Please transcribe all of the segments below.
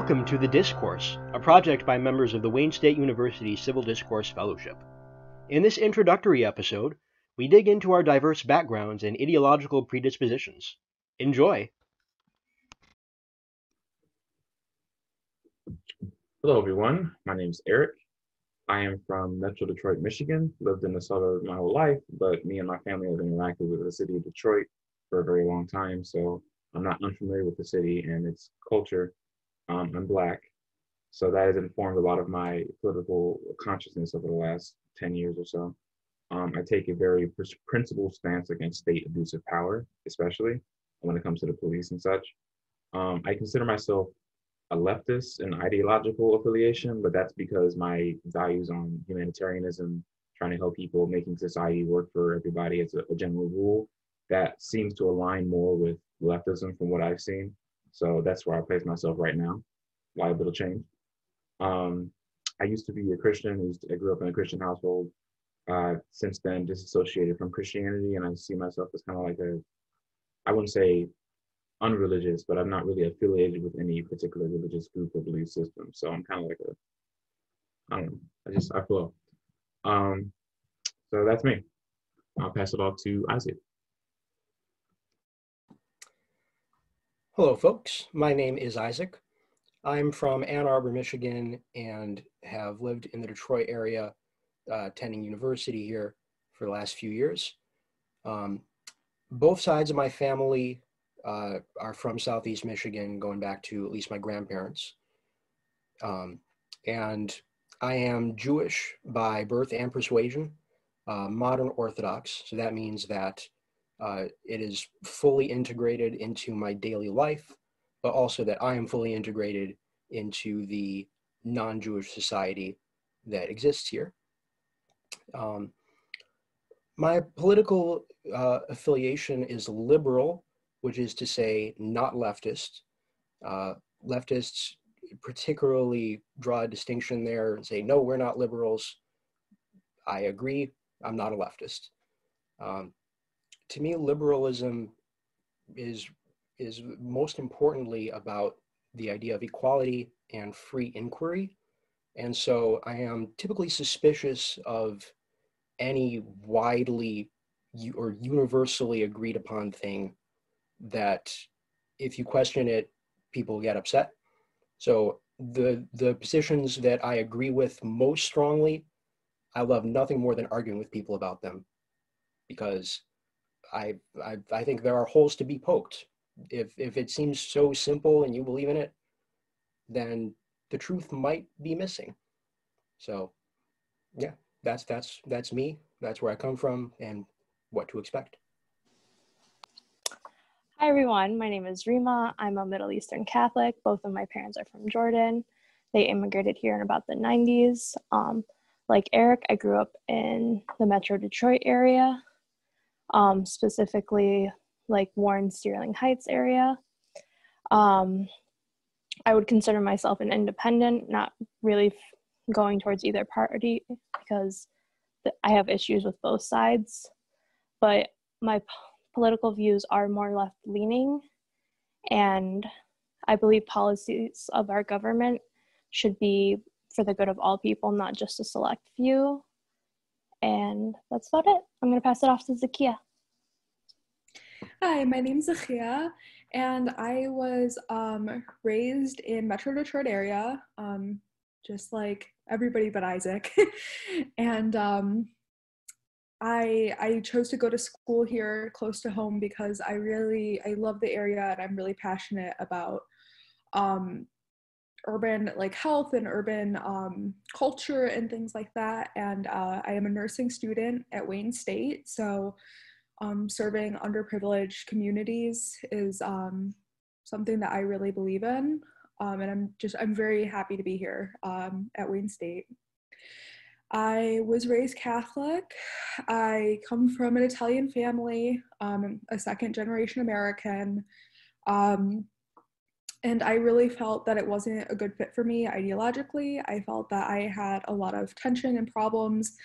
Welcome to The Discourse, a project by members of the Wayne State University Civil Discourse Fellowship. In this introductory episode, we dig into our diverse backgrounds and ideological predispositions. Enjoy! Hello, everyone. My name is Eric. I am from Metro Detroit, Michigan. Lived in the suburb my whole life, but me and my family have interacted with the city of Detroit for a very long time, so I'm not unfamiliar with the city and its culture um, I'm Black. So that has informed a lot of my political consciousness over the last 10 years or so. Um, I take a very principled stance against state abuse of power, especially when it comes to the police and such. Um, I consider myself a leftist in ideological affiliation, but that's because my values on humanitarianism, trying to help people, making society work for everybody as a, a general rule, that seems to align more with leftism from what I've seen. So that's where I place myself right now. Liable little change. Um, I used to be a Christian. I grew up in a Christian household. Uh, since then, disassociated from Christianity, and I see myself as kind of like a, I wouldn't say unreligious, but I'm not really affiliated with any particular religious group or belief system. So I'm kind of like a, I don't know, I just, I flow. Um, so that's me. I'll pass it off to Isaac. Hello, folks. My name is Isaac. I'm from Ann Arbor, Michigan, and have lived in the Detroit area, uh, attending university here for the last few years. Um, both sides of my family uh, are from Southeast Michigan, going back to at least my grandparents. Um, and I am Jewish by birth and persuasion, uh, modern Orthodox. So that means that uh, it is fully integrated into my daily life, but also that I am fully integrated into the non Jewish society that exists here. Um, my political uh, affiliation is liberal, which is to say, not leftist. Uh, leftists particularly draw a distinction there and say, no, we're not liberals. I agree, I'm not a leftist. Um, to me, liberalism is is most importantly about the idea of equality and free inquiry. And so I am typically suspicious of any widely or universally agreed upon thing that if you question it, people get upset. So the the positions that I agree with most strongly, I love nothing more than arguing with people about them because I, I, I think there are holes to be poked. If, if it seems so simple and you believe in it, then the truth might be missing. So, yeah, that's that's that's me. That's where I come from and what to expect. Hi everyone, my name is Rima. I'm a Middle Eastern Catholic. Both of my parents are from Jordan. They immigrated here in about the 90s. Um, like Eric, I grew up in the Metro Detroit area um, specifically like Warren Sterling Heights area. Um, I would consider myself an independent, not really going towards either party because I have issues with both sides. But my political views are more left leaning, and I believe policies of our government should be for the good of all people, not just a select few. And that's about it. I'm going to pass it off to Zakia. Hi, my name's Zakia, and I was um, raised in Metro Detroit area, um, just like everybody but Isaac. and um, I I chose to go to school here close to home because I really I love the area and I'm really passionate about um, urban like health and urban um, culture and things like that and uh, i am a nursing student at wayne state so um, serving underprivileged communities is um, something that i really believe in um, and i'm just i'm very happy to be here um, at wayne state. I was raised catholic. I come from an italian family um, a second generation american um, and I really felt that it wasn't a good fit for me ideologically. I felt that I had a lot of tension and problems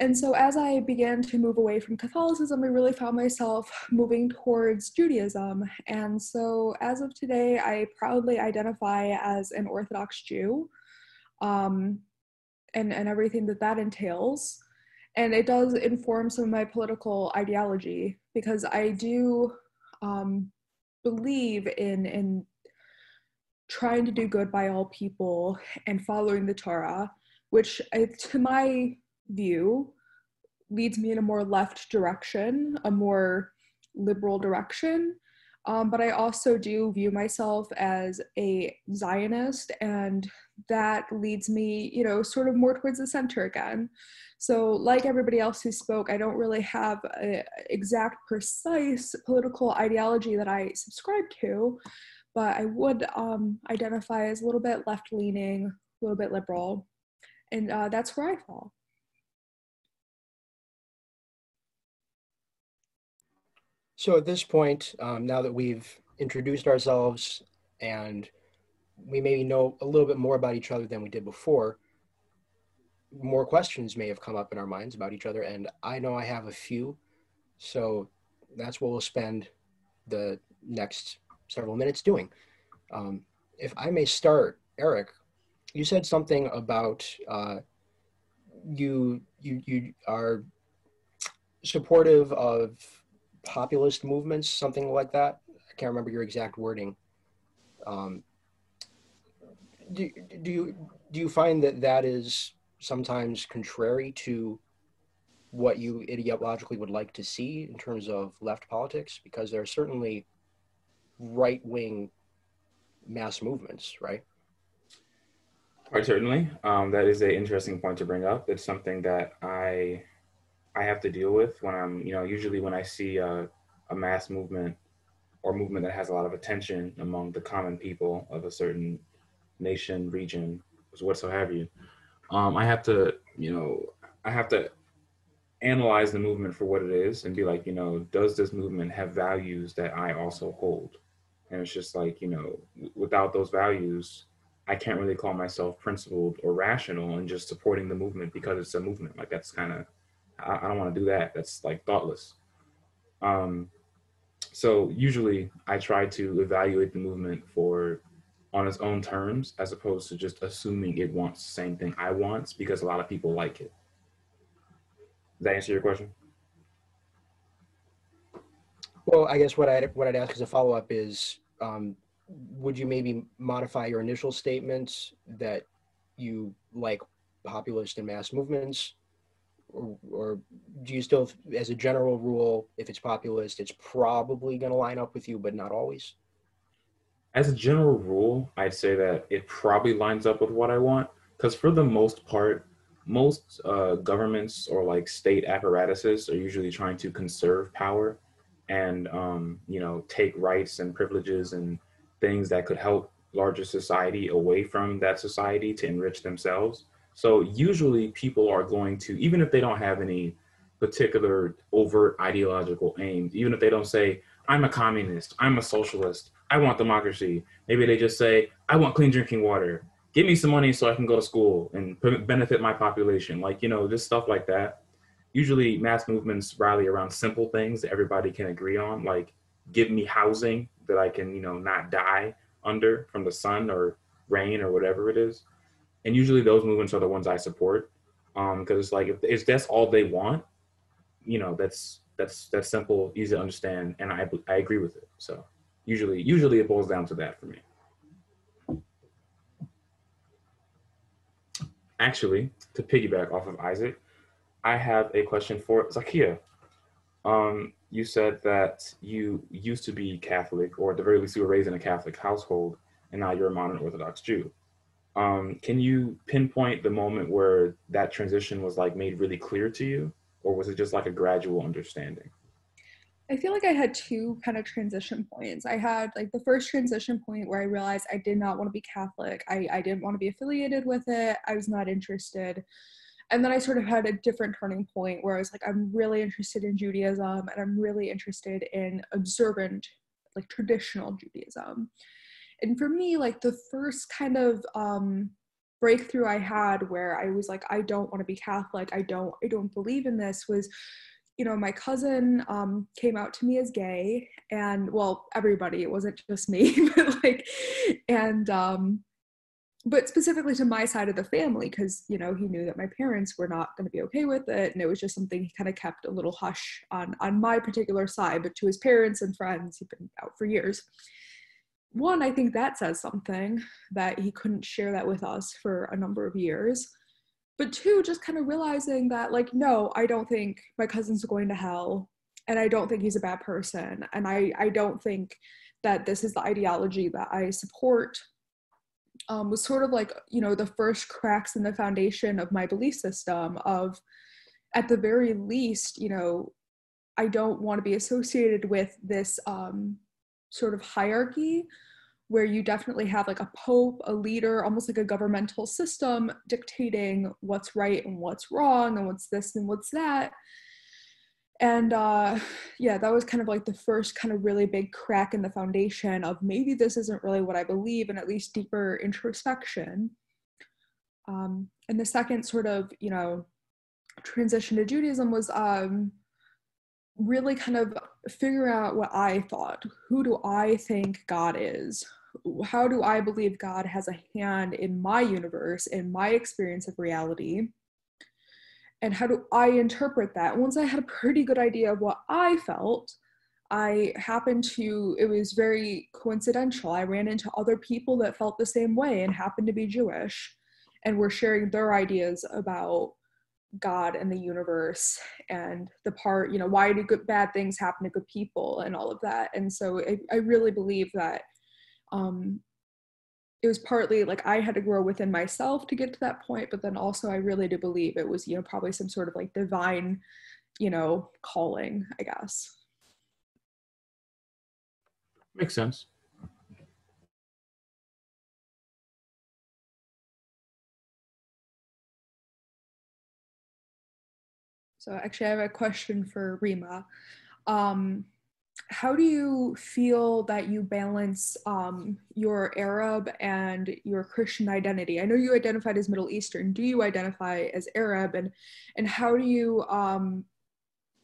And so as I began to move away from Catholicism, I really found myself moving towards Judaism. And so as of today, I proudly identify as an Orthodox Jew um, and, and everything that that entails. And it does inform some of my political ideology because I do um, believe in, in trying to do good by all people and following the Torah, which to my view leads me in a more left direction, a more liberal direction. Um, but I also do view myself as a Zionist, and that leads me, you know, sort of more towards the center again. So, like everybody else who spoke, I don't really have an exact, precise political ideology that I subscribe to, but I would um, identify as a little bit left leaning, a little bit liberal, and uh, that's where I fall. So at this point, um, now that we've introduced ourselves and we maybe know a little bit more about each other than we did before, more questions may have come up in our minds about each other. And I know I have a few. So that's what we'll spend the next several minutes doing. Um, if I may start, Eric, you said something about uh, you you you are supportive of populist movements, something like that. I can't remember your exact wording. Um, do, do you do you find that that is sometimes contrary to what you ideologically would like to see in terms of left politics? Because there are certainly right wing mass movements, right? Quite certainly. Um, that is an interesting point to bring up. It's something that I I have to deal with when I'm, you know, usually when I see a, a mass movement or movement that has a lot of attention among the common people of a certain nation, region, whatsoever have you. Um, I have to, you know, I have to analyze the movement for what it is and be like, you know, does this movement have values that I also hold? And it's just like, you know, without those values, I can't really call myself principled or rational and just supporting the movement because it's a movement. Like that's kind of I, I don't want to do that. That's like thoughtless. Um, so usually I try to evaluate the movement for on its own terms as opposed to just assuming it wants the same thing I want because a lot of people like it. Does that answer your question? Well, I guess what I'd what I'd ask as a follow up is, um, would you maybe modify your initial statements that you like populist and mass movements or, or do you still, as a general rule, if it's populist, it's probably going to line up with you, but not always? As a general rule, I'd say that it probably lines up with what I want. Because for the most part, most uh, governments or like state apparatuses are usually trying to conserve power and um, you know take rights and privileges and things that could help larger society away from that society to enrich themselves so usually people are going to, even if they don't have any particular overt ideological aims, even if they don't say, I'm a communist, I'm a socialist, I want democracy. Maybe they just say, I want clean drinking water. Give me some money so I can go to school and benefit my population. Like, you know, just stuff like that. Usually mass movements rally around simple things that everybody can agree on, like give me housing that I can, you know, not die under from the sun or rain or whatever it is. And usually those movements are the ones I support um because it's like if, if that's all they want you know that's that's that's simple easy to understand and I I agree with it. So usually usually it boils down to that for me. Actually to piggyback off of Isaac I have a question for Zakia um you said that you used to be Catholic or at the very least you were raised in a Catholic household and now you're a modern Orthodox Jew um, can you pinpoint the moment where that transition was like made really clear to you, or was it just like a gradual understanding? I feel like I had two kind of transition points. I had like the first transition point where I realized I did not want to be Catholic. I, I didn't want to be affiliated with it. I was not interested. And then I sort of had a different turning point where I was like, I'm really interested in Judaism and I'm really interested in observant, like traditional Judaism and for me like the first kind of um breakthrough I had where I was like, I don't want to be Catholic. I don't, I don't believe in this was, you know, my cousin um, came out to me as gay and well, everybody, it wasn't just me, but like, and, um, but specifically to my side of the family, because, you know, he knew that my parents were not going to be okay with it. And it was just something he kind of kept a little hush on, on my particular side, but to his parents and friends, he'd been out for years one, I think that says something that he couldn't share that with us for a number of years. But two, just kind of realizing that, like, no, I don't think my cousin's going to hell, and I don't think he's a bad person, and I, I don't think that this is the ideology that I support. Um, was sort of like, you know, the first cracks in the foundation of my belief system of, at the very least, you know, I don't want to be associated with this um, sort of hierarchy where you definitely have like a pope, a leader, almost like a governmental system dictating what's right and what's wrong and what's this and what's that. And uh, yeah, that was kind of like the first kind of really big crack in the foundation of maybe this isn't really what I believe, and at least deeper introspection. Um, and the second sort of, you know, transition to Judaism was um, really kind of figure out what I thought. Who do I think God is? How do I believe God has a hand in my universe, in my experience of reality? And how do I interpret that? Once I had a pretty good idea of what I felt, I happened to, it was very coincidental. I ran into other people that felt the same way and happened to be Jewish and were sharing their ideas about God and the universe and the part, you know, why do good bad things happen to good people and all of that. And so I, I really believe that um, it was partly like I had to grow within myself to get to that point, but then also I really do believe it was, you know, probably some sort of like divine, you know, calling, I guess. Makes sense. So actually, I have a question for Rima. Um, how do you feel that you balance um, your Arab and your Christian identity? I know you identified as Middle Eastern. Do you identify as Arab, and and how do you um,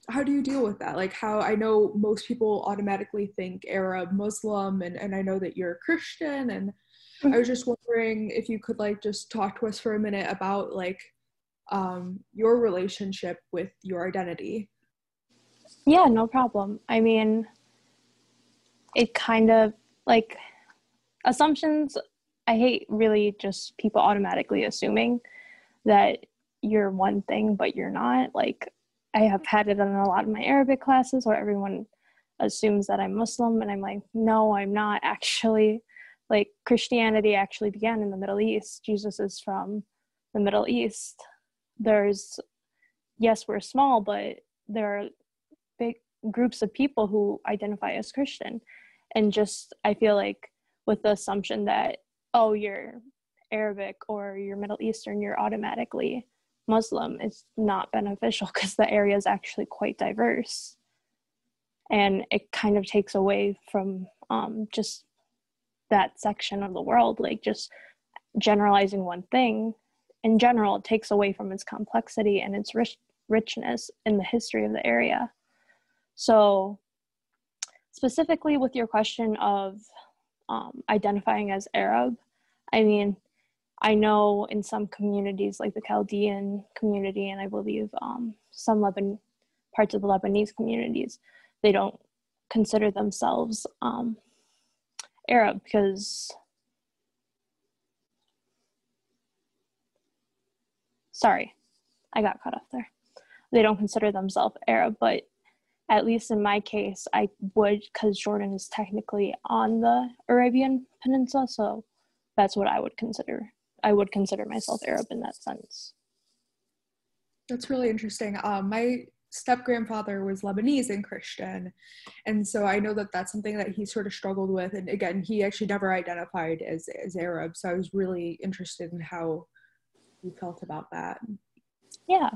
how do you deal with that? Like how I know most people automatically think Arab, Muslim, and and I know that you're Christian, and I was just wondering if you could like just talk to us for a minute about like um, your relationship with your identity. Yeah, no problem. I mean, it kind of like assumptions. I hate really just people automatically assuming that you're one thing, but you're not. Like, I have had it in a lot of my Arabic classes where everyone assumes that I'm Muslim, and I'm like, no, I'm not actually. Like, Christianity actually began in the Middle East. Jesus is from the Middle East there's yes we're small but there are big groups of people who identify as christian and just i feel like with the assumption that oh you're arabic or you're middle eastern you're automatically muslim is not beneficial because the area is actually quite diverse and it kind of takes away from um, just that section of the world like just generalizing one thing in general, it takes away from its complexity and its rich, richness in the history of the area. So, specifically with your question of um, identifying as Arab, I mean, I know in some communities, like the Chaldean community, and I believe um, some Lebanon parts of the Lebanese communities, they don't consider themselves um, Arab because sorry, I got caught off there. They don't consider themselves Arab, but at least in my case, I would because Jordan is technically on the Arabian Peninsula, so that's what I would consider. I would consider myself Arab in that sense. That's really interesting. Um, my step grandfather was Lebanese and Christian, and so I know that that's something that he sort of struggled with. And again, he actually never identified as as Arab, so I was really interested in how you felt about that. Yeah.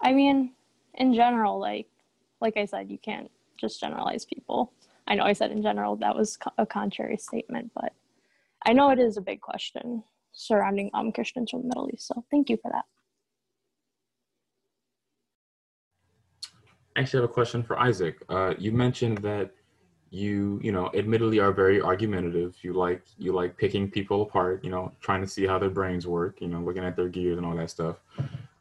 I mean, in general, like like I said, you can't just generalize people. I know I said in general that was a contrary statement, but I know it is a big question. surrounding um, Christians from the Middle East. So thank you for that. I actually have a question for Isaac. Uh, you mentioned that you, you know, admittedly are very argumentative. You like you like picking people apart. You know, trying to see how their brains work. You know, looking at their gears and all that stuff.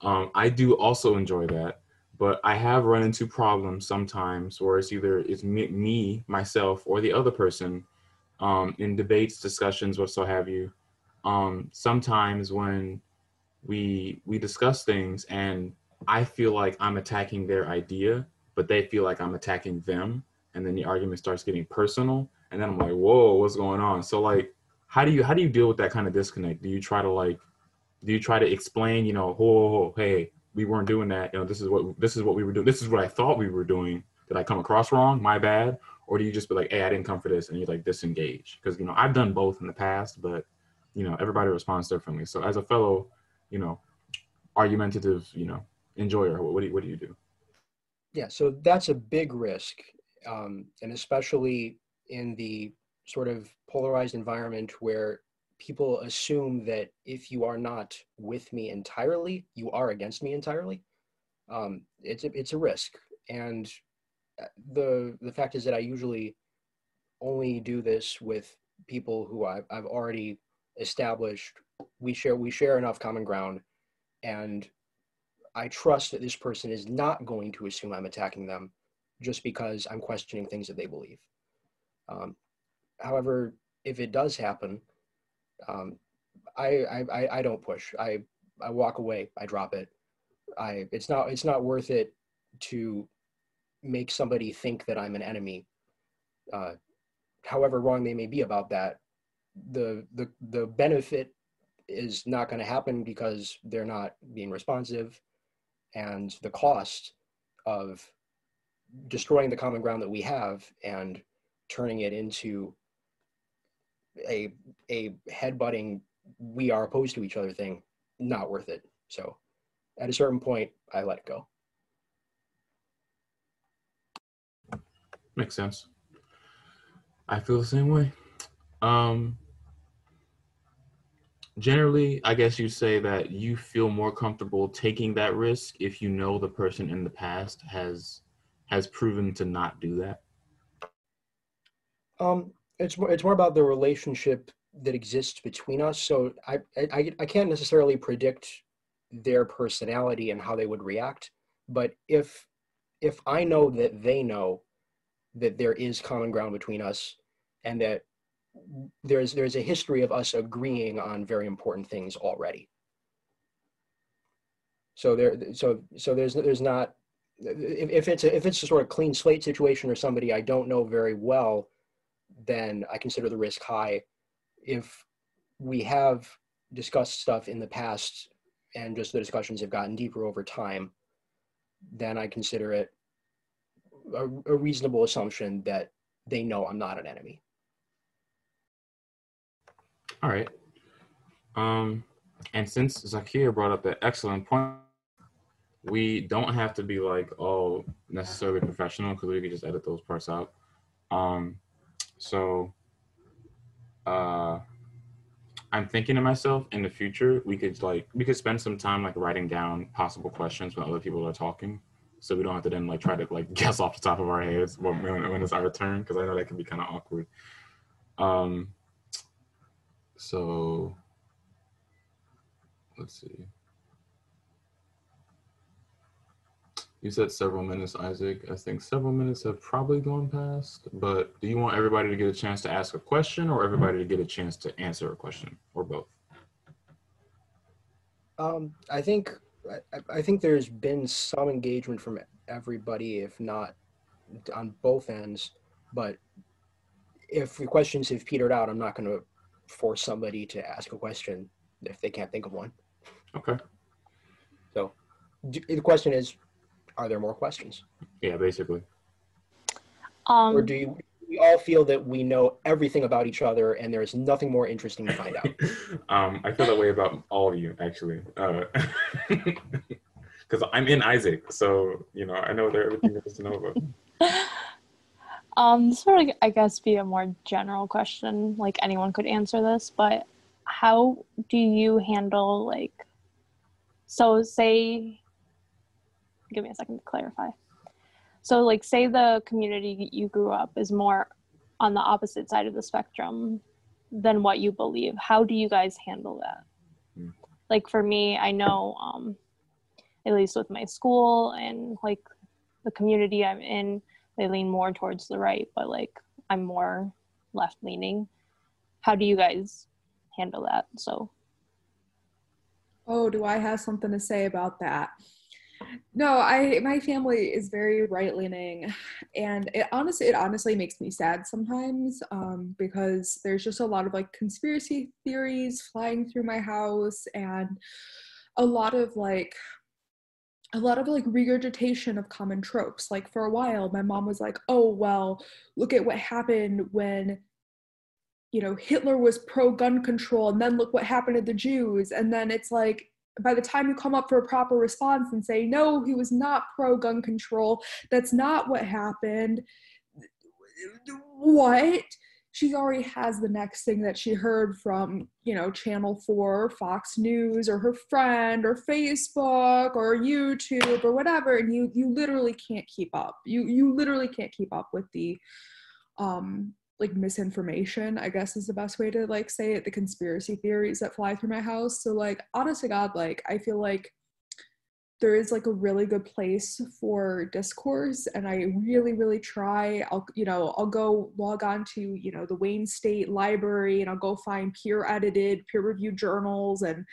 Um, I do also enjoy that, but I have run into problems sometimes where it's either it's me, me myself, or the other person um, in debates, discussions, what so have you. Um, sometimes when we we discuss things and I feel like I'm attacking their idea, but they feel like I'm attacking them. And then the argument starts getting personal. And then I'm like, whoa, what's going on? So like, how do you how do you deal with that kind of disconnect? Do you try to like do you try to explain, you know, whoa, hey, we weren't doing that. You know, this is what this is what we were doing. This is what I thought we were doing. Did I come across wrong? My bad. Or do you just be like, hey, I didn't come for this, and you're like disengage? Because you know, I've done both in the past, but you know, everybody responds differently. So as a fellow, you know, argumentative, you know, enjoyer, what, what do you, what do you do? Yeah, so that's a big risk, um, and especially in the sort of polarized environment where people assume that if you are not with me entirely, you are against me entirely. Um, it's a, it's a risk, and uh, the the fact is that I usually only do this with people who I've, I've already established we share we share enough common ground and I trust that this person is not going to assume I'm attacking them just because I'm questioning things that they believe. Um, however, if it does happen, um, I, I, I don't push. I, I walk away. I drop it. I, it's not, it's not worth it to make somebody think that I'm an enemy. Uh, however wrong they may be about that, the, the, the benefit is not going to happen because they're not being responsive and the cost of destroying the common ground that we have and turning it into a a headbutting we are opposed to each other thing not worth it. So at a certain point i let it go. Makes sense. I feel the same way. Um generally i guess you say that you feel more comfortable taking that risk if you know the person in the past has has proven to not do that. Um it's more it's more about the relationship that exists between us so i i, I can't necessarily predict their personality and how they would react but if if i know that they know that there is common ground between us and that there's there's a history of us agreeing on very important things already. So there so so there's there's not if, it's a, if it's a sort of clean slate situation or somebody I don't know very well, then I consider the risk high. If we have discussed stuff in the past and just the discussions have gotten deeper over time, then I consider it a, a reasonable assumption that they know I'm not an enemy. All right. Um, and since Zakia brought up an excellent point, we don't have to be like all necessarily professional because we could just edit those parts out. Um, so uh, I'm thinking to myself in the future we could like we could spend some time like writing down possible questions when other people are talking, so we don't have to then like try to like guess off the top of our heads when, when it's our turn because I know that can be kind of awkward. Um, so let's see. You said several minutes, Isaac. I think several minutes have probably gone past, but do you want everybody to get a chance to ask a question or everybody to get a chance to answer a question or both? Um, I think I, I think there's been some engagement from everybody, if not on both ends. But if the questions have petered out, I'm not going to force somebody to ask a question if they can't think of one. Okay. So the question is, are there more questions? Yeah, basically. Um, or do you, we all feel that we know everything about each other and there's nothing more interesting to find out? um, I feel that way about all of you, actually. Because uh, I'm in Isaac, so, you know, I know there everything there is to know about. Um, this would, I guess, be a more general question. Like anyone could answer this, but how do you handle like so say give me a second to clarify. So like say the community you grew up is more on the opposite side of the spectrum than what you believe. How do you guys handle that? Hmm. like for me i know um at least with my school and like the community i'm in they lean more towards the right but like i'm more left leaning how do you guys handle that? So Oh, do I have something to say about that? No, I my family is very right leaning, and it honestly it honestly makes me sad sometimes um, because there's just a lot of like conspiracy theories flying through my house and a lot of like a lot of like regurgitation of common tropes. Like for a while, my mom was like, "Oh well, look at what happened when." You know, Hitler was pro gun control, and then look what happened to the Jews. And then it's like, by the time you come up for a proper response and say no he was not pro gun control. That's not what happened. What? She already has the next thing that she heard from you know channel 4 fox news or her friend or facebook or youtube or whatever and you you literally can't keep up. You you literally can't keep up with the um like misinformation i guess is the best way to like say it the conspiracy theories that fly through my house. So like honest to god like i feel like there is like a really good place for discourse and i really really try. I'll you know i'll go log on to you know the wayne state library and i'll go find peer edited peer reviewed journals and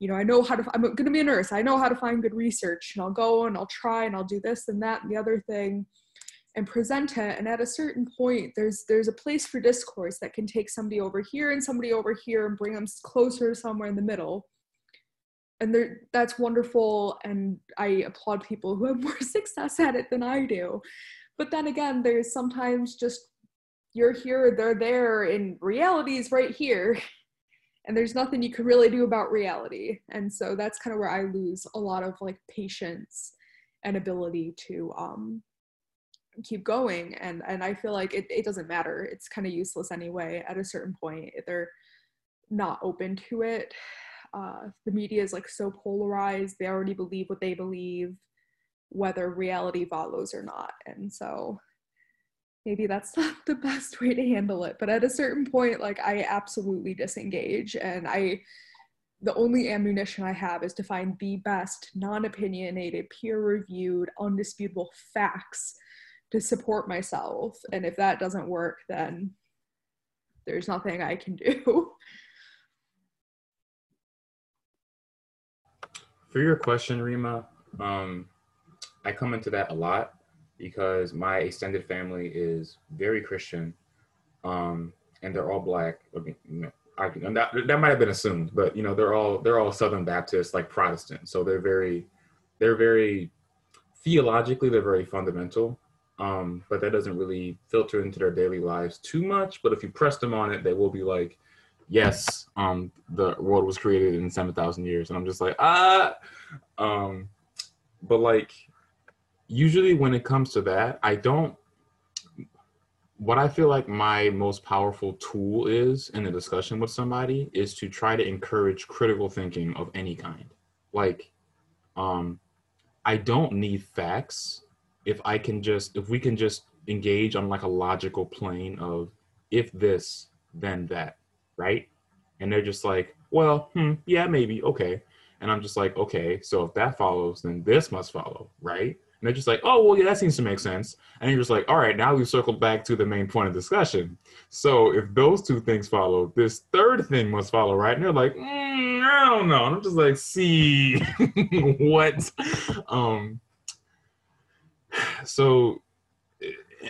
you know i know how to i'm going to be a nurse. I know how to find good research and i'll go and i'll try and i'll do this and that and the other thing and present it and at a certain point there's there's a place for discourse that can take somebody over here and somebody over here and bring them closer somewhere in the middle. And there that's wonderful and i applaud people who have more success at it than i do. But then again there's sometimes just you're here they're there and reality is right here. And there's nothing you can really do about reality. And so that's kind of where i lose a lot of like patience and ability to um keep going and and i feel like it, it doesn't matter. It's kind of useless anyway at a certain point they're not open to it. Uh, the media is like so polarized they already believe what they believe whether reality follows or not and so maybe that's not the best way to handle it. But at a certain point like i absolutely disengage and i the only ammunition i have is to find the best non-opinionated peer-reviewed undisputable facts to support myself and if that doesn't work then there's nothing i can do For your question, Rima, um, I come into that a lot because my extended family is very Christian, um, and they're all black. I mean, I, that, that might have been assumed, but you know, they're all they're all Southern Baptist, like Protestant. So they're very, they're very theologically they're very fundamental, um, but that doesn't really filter into their daily lives too much. But if you press them on it, they will be like, yes, um, the world was created in 7,000 years. And I'm just like, ah, um, but like, usually when it comes to that, I don't, what I feel like my most powerful tool is in a discussion with somebody is to try to encourage critical thinking of any kind. Like, um, I don't need facts if I can just, if we can just engage on like a logical plane of if this, then that right? And they're just like, well, hmm, yeah, maybe, okay. And I'm just like, okay, so if that follows, then this must follow, right? And they're just like, oh, well, yeah, that seems to make sense. And you're just like, all right, now we've circled back to the main point of discussion. So if those two things follow, this third thing must follow, right? And they're like, mm, I don't know. And I'm just like, see what? Um, so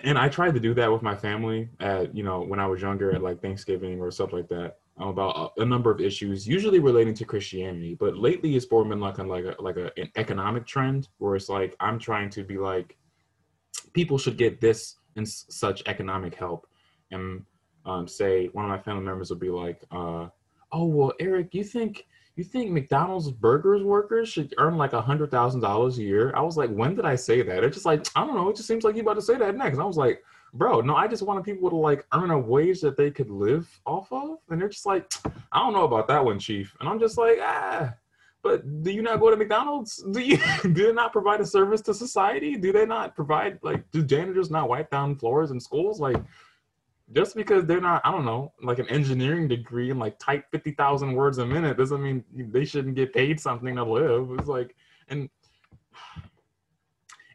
and I tried to do that with my family at you know when I was younger at like Thanksgiving or stuff like that um, about a, number of issues, usually relating to Christianity. But lately, it's more been like a, like a like a, an economic trend where it's like I'm trying to be like people should get this and such economic help, and um, say one of my family members will be like, uh, "Oh well, Eric, you think?" You think McDonald's burgers workers should earn like a hundred thousand dollars a year? I was like, when did I say that? It's just like, I don't know. It just seems like you about to say that next. I was like, bro, no, I just wanted people to like earn a wage that they could live off of. And they're just like, I don't know about that one, chief. And I'm just like, ah, but do you not go to McDonald's? Do you do they not provide a service to society? Do they not provide like do janitors not wipe down floors in schools? Like just because they're not, I don't know, like an engineering degree and like type fifty thousand words a minute doesn't mean they shouldn't get paid something to live. It's like and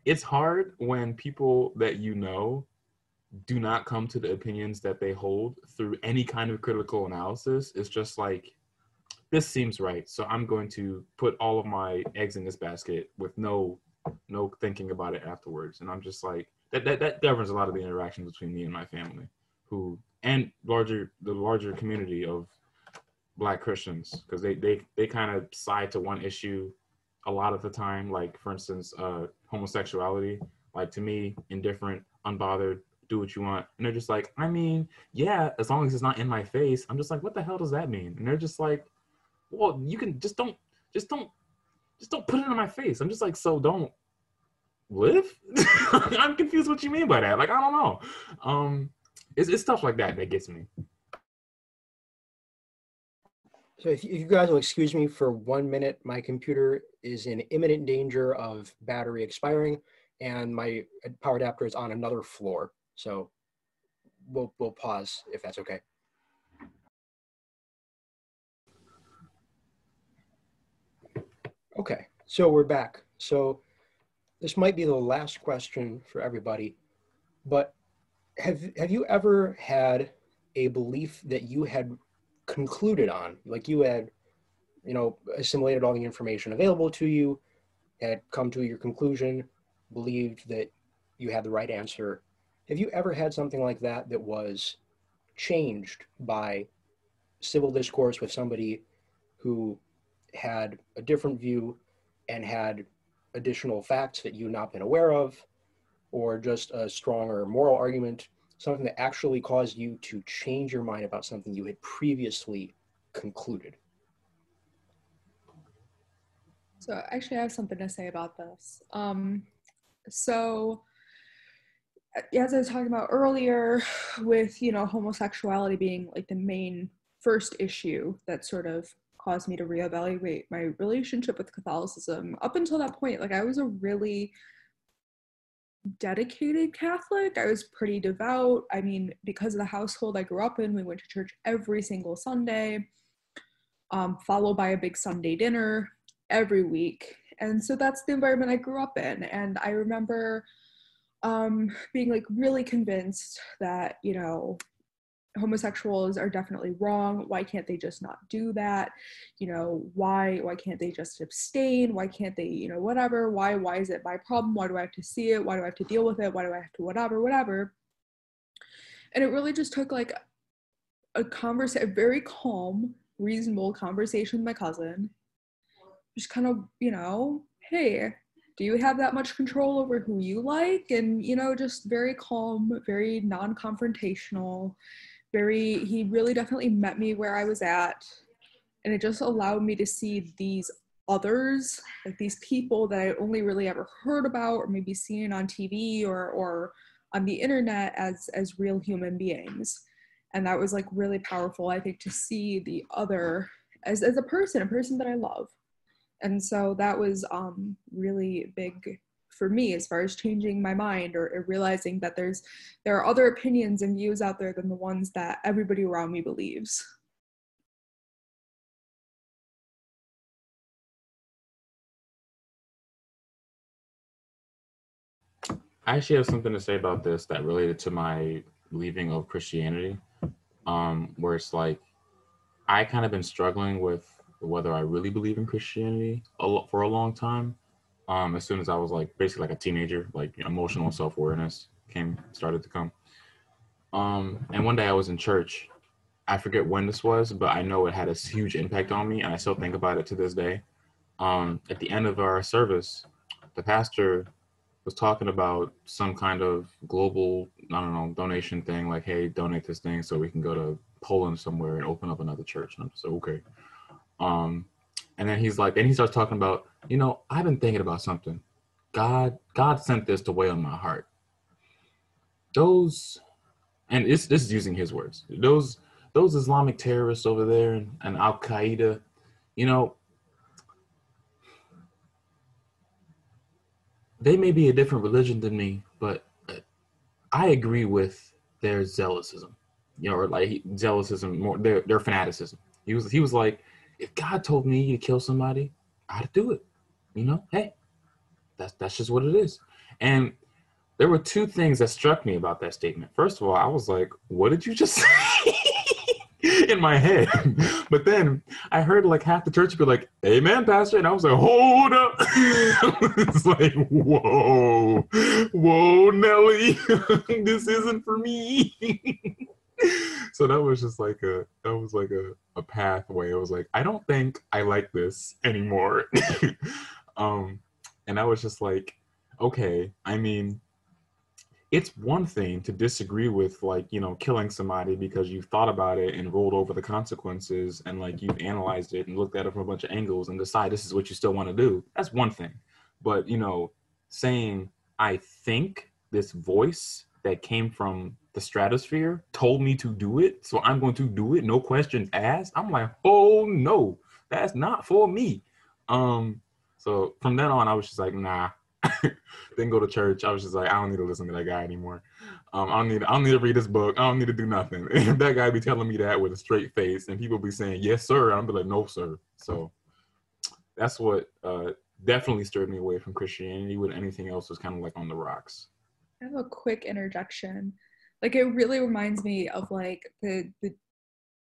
it's hard when people that you know do not come to the opinions that they hold through any kind of critical analysis. It's just like this seems right so i'm going to put all of my eggs in this basket with no no thinking about it afterwards and i'm just like that that, that governs a lot of the interactions between me and my family who and larger the larger community of black christians because they they they kind of side to one issue a lot of the time like for instance uh homosexuality like to me indifferent unbothered do what you want and they're just like i mean yeah as long as it's not in my face i'm just like what the hell does that mean and they're just like well, you can just don't, just don't, just don't put it in my face. I'm just like, so don't live. I'm confused what you mean by that. Like, I don't know. Um, it's, it's stuff like that that gets me. So if you guys will excuse me for one minute, my computer is in imminent danger of battery expiring and my power adapter is on another floor. So we'll, we'll pause if that's okay. Okay, so we're back. So this might be the last question for everybody, but have have you ever had a belief that you had concluded on, like you had, you know, assimilated all the information available to you, had come to your conclusion, believed that you had the right answer. Have you ever had something like that that was changed by civil discourse with somebody who had a different view and had additional facts that you've not been aware of, or just a stronger moral argument, something that actually caused you to change your mind about something you had previously concluded. So actually, I have something to say about this. Um, so, as I was talking about earlier, with you know homosexuality being like the main first issue that sort of caused me to reevaluate my relationship with Catholicism. Up until that point, like I was a really dedicated Catholic. I was pretty devout. I mean, because of the household I grew up in, we went to church every single Sunday, um, followed by a big Sunday dinner every week. And so that's the environment I grew up in. And I remember um, being like really convinced that, you know, homosexuals are definitely wrong. Why can't they just not do that? You know why why can't they just abstain? Why can't they you know whatever? Why why is it my problem? Why do i have to see it? Why do i have to deal with it? Why do i have to whatever whatever? And it really just took like a conversation a very calm reasonable conversation with my cousin. Just kind of you know hey do you have that much control over who you like? And you know just very calm very non-confrontational very he really definitely met me where I was at and it just allowed me to see these others like these people that I only really ever heard about or maybe seen on TV or or on the internet as as real human beings. And that was like really powerful I think to see the other as as a person a person that I love. And so that was um really big for me as far as changing my mind or, or realizing that there's there are other opinions and views out there than the ones that everybody around me believes. I actually have something to say about this that related to my leaving of Christianity, um, where it's like I kind of been struggling with whether I really believe in Christianity a for a long time um, as soon as I was like basically like a teenager, like emotional self awareness came started to come. Um, and one day I was in church. I forget when this was, but I know it had a huge impact on me, and I still think about it to this day. Um, at the end of our service, the pastor was talking about some kind of global, I don't know, donation thing, like, hey, donate this thing so we can go to Poland somewhere and open up another church. And I'm just okay. Um, and then he's like, then he starts talking about, you know, I've been thinking about something. God, God sent this to weigh on my heart. those, and it's this is using his words. Those those Islamic terrorists over there and, and Al Qaeda, you know, they may be a different religion than me, but I agree with their zealousism, you know, or like zealousism, more their their fanaticism. He was he was like, if God told me to kill somebody, I'd do it. You know, hey, that's that's just what it is. And there were two things that struck me about that statement. First of all, I was like, what did you just say? in my head. But then I heard like half the church be like, Amen, Pastor. And I was like, hold up. it's like, whoa, whoa, Nelly, this isn't for me. so that was just like a that was like a, a pathway. It was like, I don't think I like this anymore. um and I was just like, okay, I mean, it's one thing to disagree with like you know killing somebody because you've thought about it and rolled over the consequences and like you've analyzed it and looked at it from a bunch of angles and decide this is what you still want to do that's one thing but you know saying i think this voice that came from the stratosphere told me to do it so i'm going to do it no questions asked i'm like oh no that's not for me um so from then on i was just like nah didn't go to church. I was just like, I don't need to listen to that guy anymore. Um, I don't need. I don't need to read this book. I don't need to do nothing. That guy be telling me that with a straight face, and people be saying, "Yes, sir," I'm be like, "No, sir." So that's what uh, definitely stirred me away from Christianity. When anything else was kind of like on the rocks. I have a quick interjection. Like it really reminds me of like the the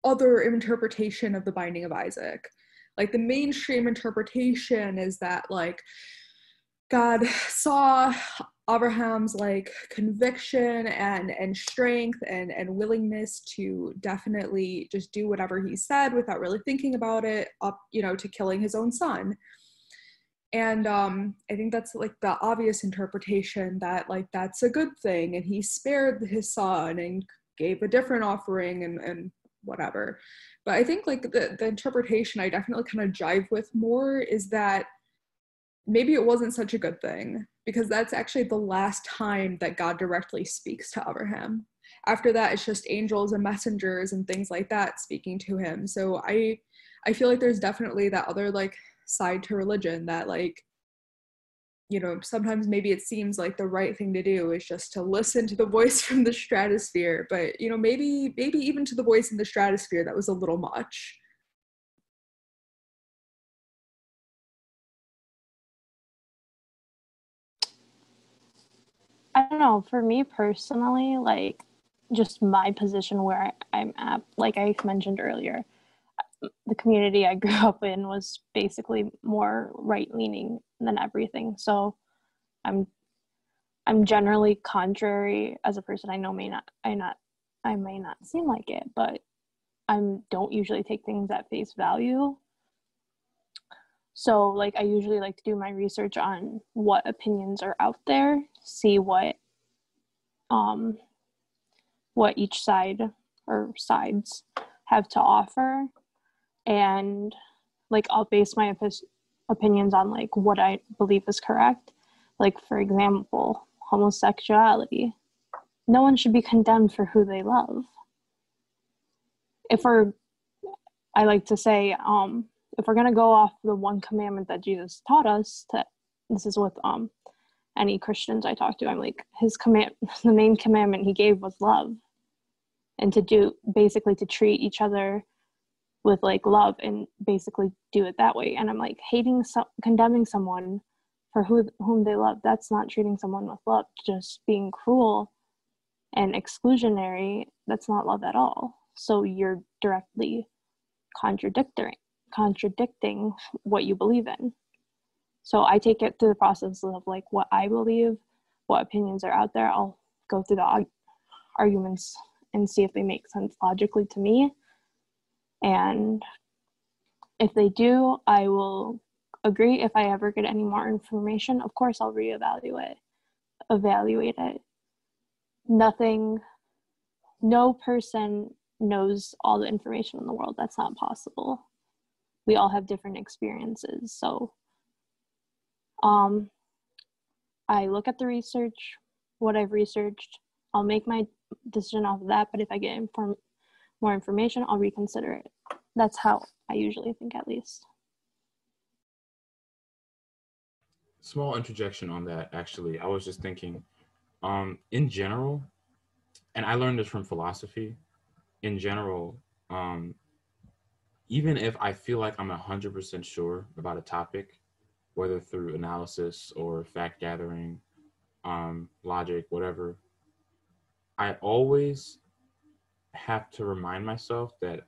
other interpretation of the Binding of Isaac. Like the mainstream interpretation is that like God saw Abraham's like conviction and and strength and and willingness to definitely just do whatever he said without really thinking about it up you know to killing his own son and um i think that's like the obvious interpretation that like that's a good thing and he spared his son and gave a different offering and and whatever but i think like the, the interpretation i definitely kind of jive with more is that maybe it wasn't such a good thing because that's actually the last time that God directly speaks to Abraham. After that, it's just angels and messengers and things like that speaking to him. So I, I feel like there's definitely that other like side to religion that like, you know, sometimes maybe it seems like the right thing to do is just to listen to the voice from the stratosphere, but you know, maybe maybe even to the voice in the stratosphere that was a little much. I don't know. For me personally, like just my position where I, am at, like I mentioned earlier, the community I grew up in was basically more right leaning than everything. So I'm I'm generally contrary as a person. I know may not I not I may not seem like it, but I don't usually take things at face value. So like I usually like to do my research on what opinions are out there, see what um what each side or sides have to offer and like I'll base my op- opinions on like what I believe is correct. Like for example, homosexuality. No one should be condemned for who they love. If we're I like to say um if we're to go off the one commandment that Jesus taught us to this is with um any Christians I talk to I'm like his command the main commandment he gave was love and to do basically to treat each other with like love and basically do it that way and I'm like hating some condemning someone for who whom they love that's not treating someone with love just being cruel and exclusionary that's not love at all so you're directly contradicting contradicting what you believe in. So I take it through the process of like what I believe, what opinions are out there. I'll go through the arguments and see if they make sense logically to me. And if they do, I will agree. If I ever get any more information, of course I'll reevaluate evaluate it. Nothing no person knows all the information in the world. That's not possible we all have different experiences. So um, I look at the research, what I've researched, I'll make my decision off of that. But if I get inform- more information, I'll reconsider it. That's how I usually think, at least. Small interjection on that, actually. I was just thinking, um, in general, and I learned this from philosophy. In general, um, even if I feel like I'm 100% sure about a topic, whether through analysis or fact gathering, um, logic, whatever, I always have to remind myself that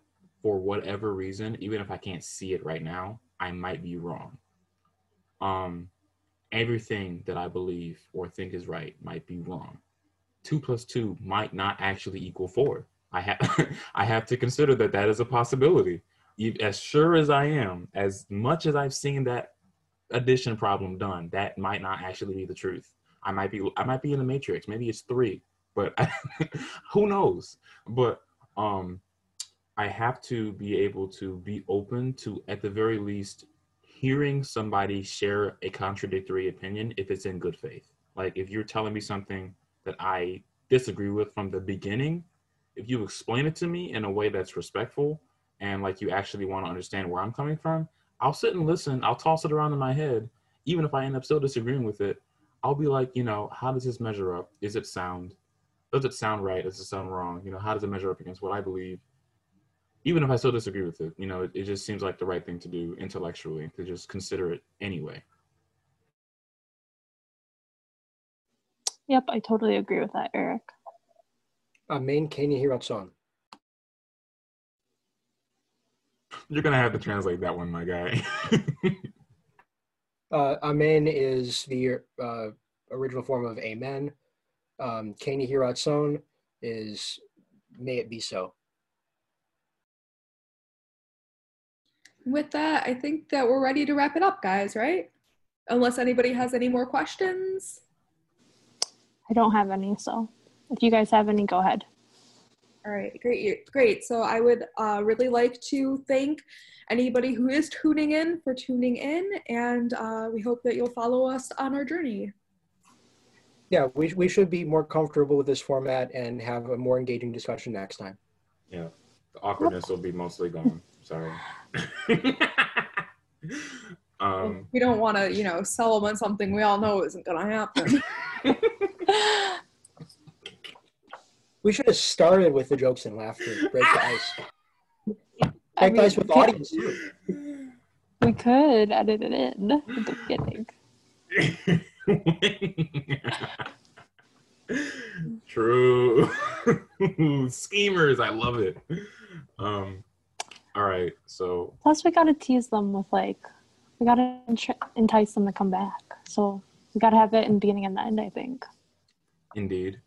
for whatever reason, even if I can't see it right now, I might be wrong. Um, everything that I believe or think is right might be wrong. Two plus two might not actually equal four. I have I have to consider that that is a possibility. As sure as I am, as much as I've seen that addition problem done, that might not actually be the truth. I might be I might be in the matrix. Maybe it's three, but who knows? But um, I have to be able to be open to, at the very least, hearing somebody share a contradictory opinion if it's in good faith. Like if you're telling me something that I disagree with from the beginning, if you explain it to me in a way that's respectful and like you actually want to understand where I'm coming from, I'll sit and listen. I'll toss it around in my head, even if I end up still disagreeing with it. I'll be like, you know, how does this measure up? Is it sound? Does it sound right? Does it sound wrong? You know, how does it measure up against what I believe? Even if I still disagree with it, you know, it, it just seems like the right thing to do intellectually to just consider it anyway. Yep, I totally agree with that, Eric. Uh, main ken yehi ratzon. You're gonna have to translate that one, my guy. uh, amen is the uh, original form of amen. Um, ken yehi ratzon is may it be so. With that, I think that we're ready to wrap it up, guys, right? Unless anybody has any more questions. I don't have any, so if you guys have any, go ahead. All right, great, great. So I would uh, really like to thank anybody who is tuning in for tuning in, and uh, we hope that you'll follow us on our journey. Yeah, we, we should be more comfortable with this format and have a more engaging discussion next time. Yeah, the awkwardness will be mostly gone. Sorry. um, we don't want to, you know, sell them on something we all know isn't going to happen. we should have started with the jokes and laughter. Break the ice. Break I mean, ice with the audience too. We could edit it in at the beginning. True. Schemers, I love it. Um, all right, so. Plus, we gotta tease them with like, we gotta entice them to come back. So we gotta have it in the beginning and the end. I think. Indeed.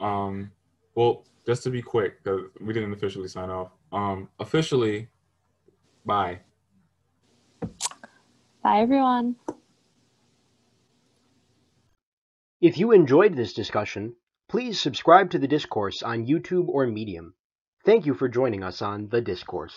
Um, well, just to be quick, because we didn't officially sign off. Um, officially, bye. Bye, everyone. If you enjoyed this discussion, please subscribe to the discourse on YouTube or Medium. Thank you for joining us on The Discourse.